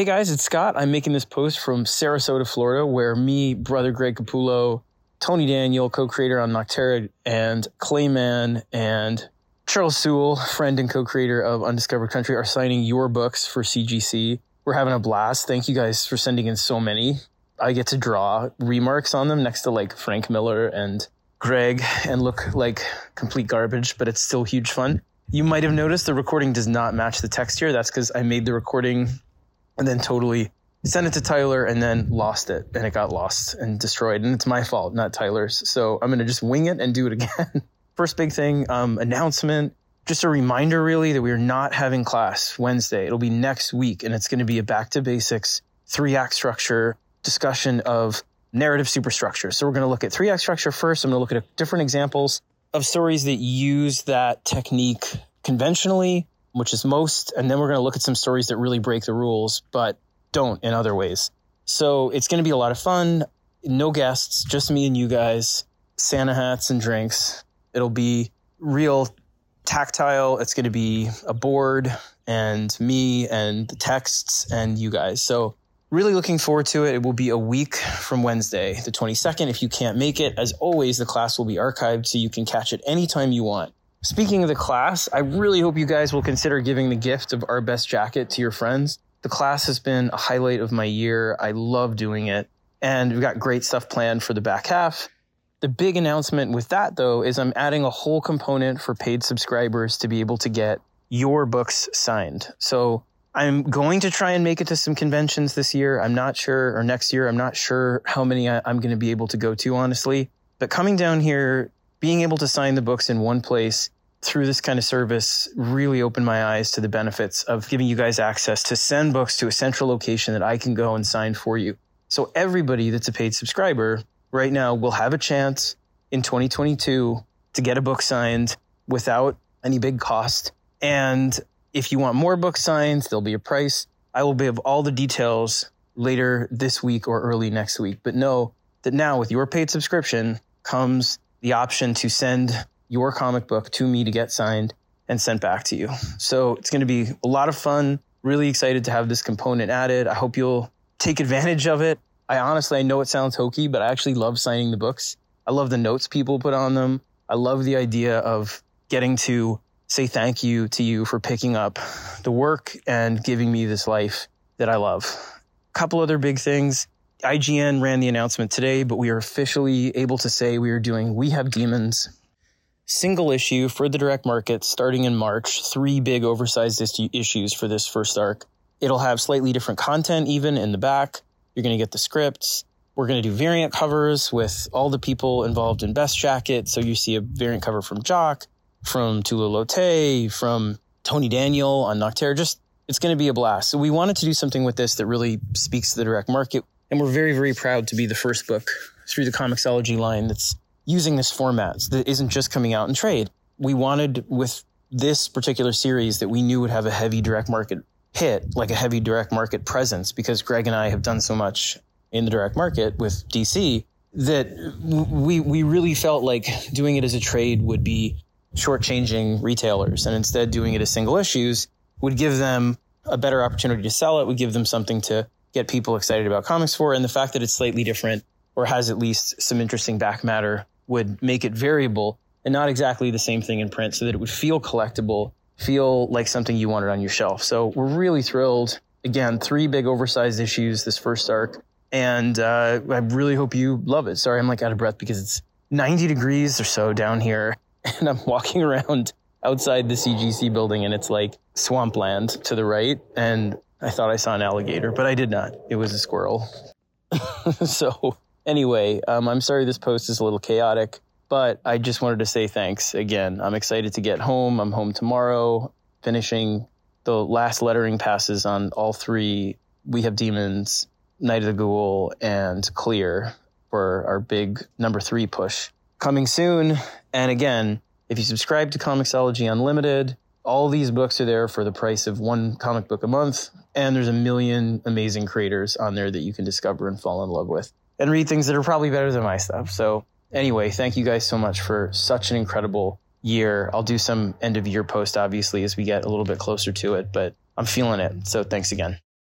Hey guys, it's Scott. I'm making this post from Sarasota, Florida, where me, brother Greg Capullo, Tony Daniel, co-creator on Nocterra, and Clay Mann and Charles Soule, friend and co-creator of Undiscovered Country, are signing your books for CGC. We're having a blast. Thank you guys for sending in so many. I get to draw remarques on them next to like Frank Miller and Greg and look like complete garbage, but it's still huge fun. You might have noticed the recording does not match the text here. That's because I made the recording and then totally sent it to Tyler and then lost it and it got lost and destroyed. And it's my fault, not Tyler's. So I'm going to just wing it and do it again. First big thing, um, announcement. Just a reminder, really, that we are not having class Wednesday. It'll be next week, and it's going to be a back to basics, three act structure discussion of narrative superstructure. So we're going to look at three act structure first. I'm going to look at different examples of stories that use that technique conventionally which is most. And then we're going to look at some stories that really break the rules, but don't in other ways. So it's going to be a lot of fun. No guests, just me and you guys, Santa hats and drinks. It'll be real tactile. It's going to be a board and me and the texts and you guys. So really looking forward to it. It will be a week from Wednesday, the 22nd. If you can't make it, as always, the class will be archived so you can catch it anytime you want. Speaking of the class, I really hope you guys will consider giving the gift of our best jacket to your friends. The class has been a highlight of my year. I love doing it. And we've got great stuff planned for the back half. The big announcement with that, though, is I'm adding a whole component for paid subscribers to be able to get your books signed. So I'm going to try and make it to some conventions this year. I'm not sure, or next year, I'm not sure how many I'm going to be able to go to, honestly. But coming down here being able to sign the books in one place through this kind of service really opened my eyes to the benefits of giving you guys access to send books to a central location that I can go and sign for you. So everybody that's a paid subscriber right now will have a chance in 2022 to get a book signed without any big cost. And if you want more books signed, there'll be a price. I will give all the details later this week or early next week. But know that now with your paid subscription comes the option to send your comic book to me to get signed and sent back to you. So it's going to be a lot of fun. Really excited to have this component added. I hope you'll take advantage of it. I honestly, I know it sounds hokey, but I actually love signing the books. I love the notes people put on them. I love the idea of getting to say thank you to you for picking up the work and giving me this life that I love. A couple other big things. IGN ran the announcement today, but we are officially able to say we are doing We Have Demons single issue for the direct market starting in March. Three big oversized issues for this first arc. It'll have slightly different content even in the back. You're going to get the scripts. We're going to do variant covers with all the people involved in Best Jacket. So you see a variant cover from Jock, from Tula Lotay, from Tony Daniel on Nocterra. Just, it's going to be a blast. So we wanted to do something with this that really speaks to the direct market. And we're very, very proud to be the first book through the Comixology line that's using this format that isn't just coming out in trade. We wanted with this particular series that we knew would have a heavy direct market hit, like a heavy direct market presence, because Greg and I have done so much in the direct market with DC that we we really felt like doing it as a trade would be shortchanging retailers, and instead doing it as single issues would give them a better opportunity to sell it, would give them something to get people excited about comics for, and the fact that it's slightly different or has at least some interesting back matter would make it variable and not exactly the same thing in print so that it would feel collectible, feel like something you wanted on your shelf. So we're really thrilled. Again, three big oversized issues this first arc. And uh, I really hope you love it. Sorry, I'm like out of breath because it's 90 degrees or so down here. And I'm walking around outside the CGC building and it's like swampland to the right. And I thought I saw an alligator, but I did not. It was a squirrel. so Anyway, um, I'm sorry this post is a little chaotic, but I just wanted to say thanks again. I'm excited to get home. I'm home tomorrow, finishing the last lettering passes on all three. We have demons, Night of the Ghoul, and Clear for our big number three push coming soon. And again, if you subscribe to Comixology Unlimited, all these books are there for the price of one comic book a month. And there's a million amazing creators on there that you can discover and fall in love with and read things that are probably better than my stuff. So anyway, thank you guys so much for such an incredible year. I'll do some end of year post obviously as we get a little bit closer to it, but I'm feeling it. So thanks again.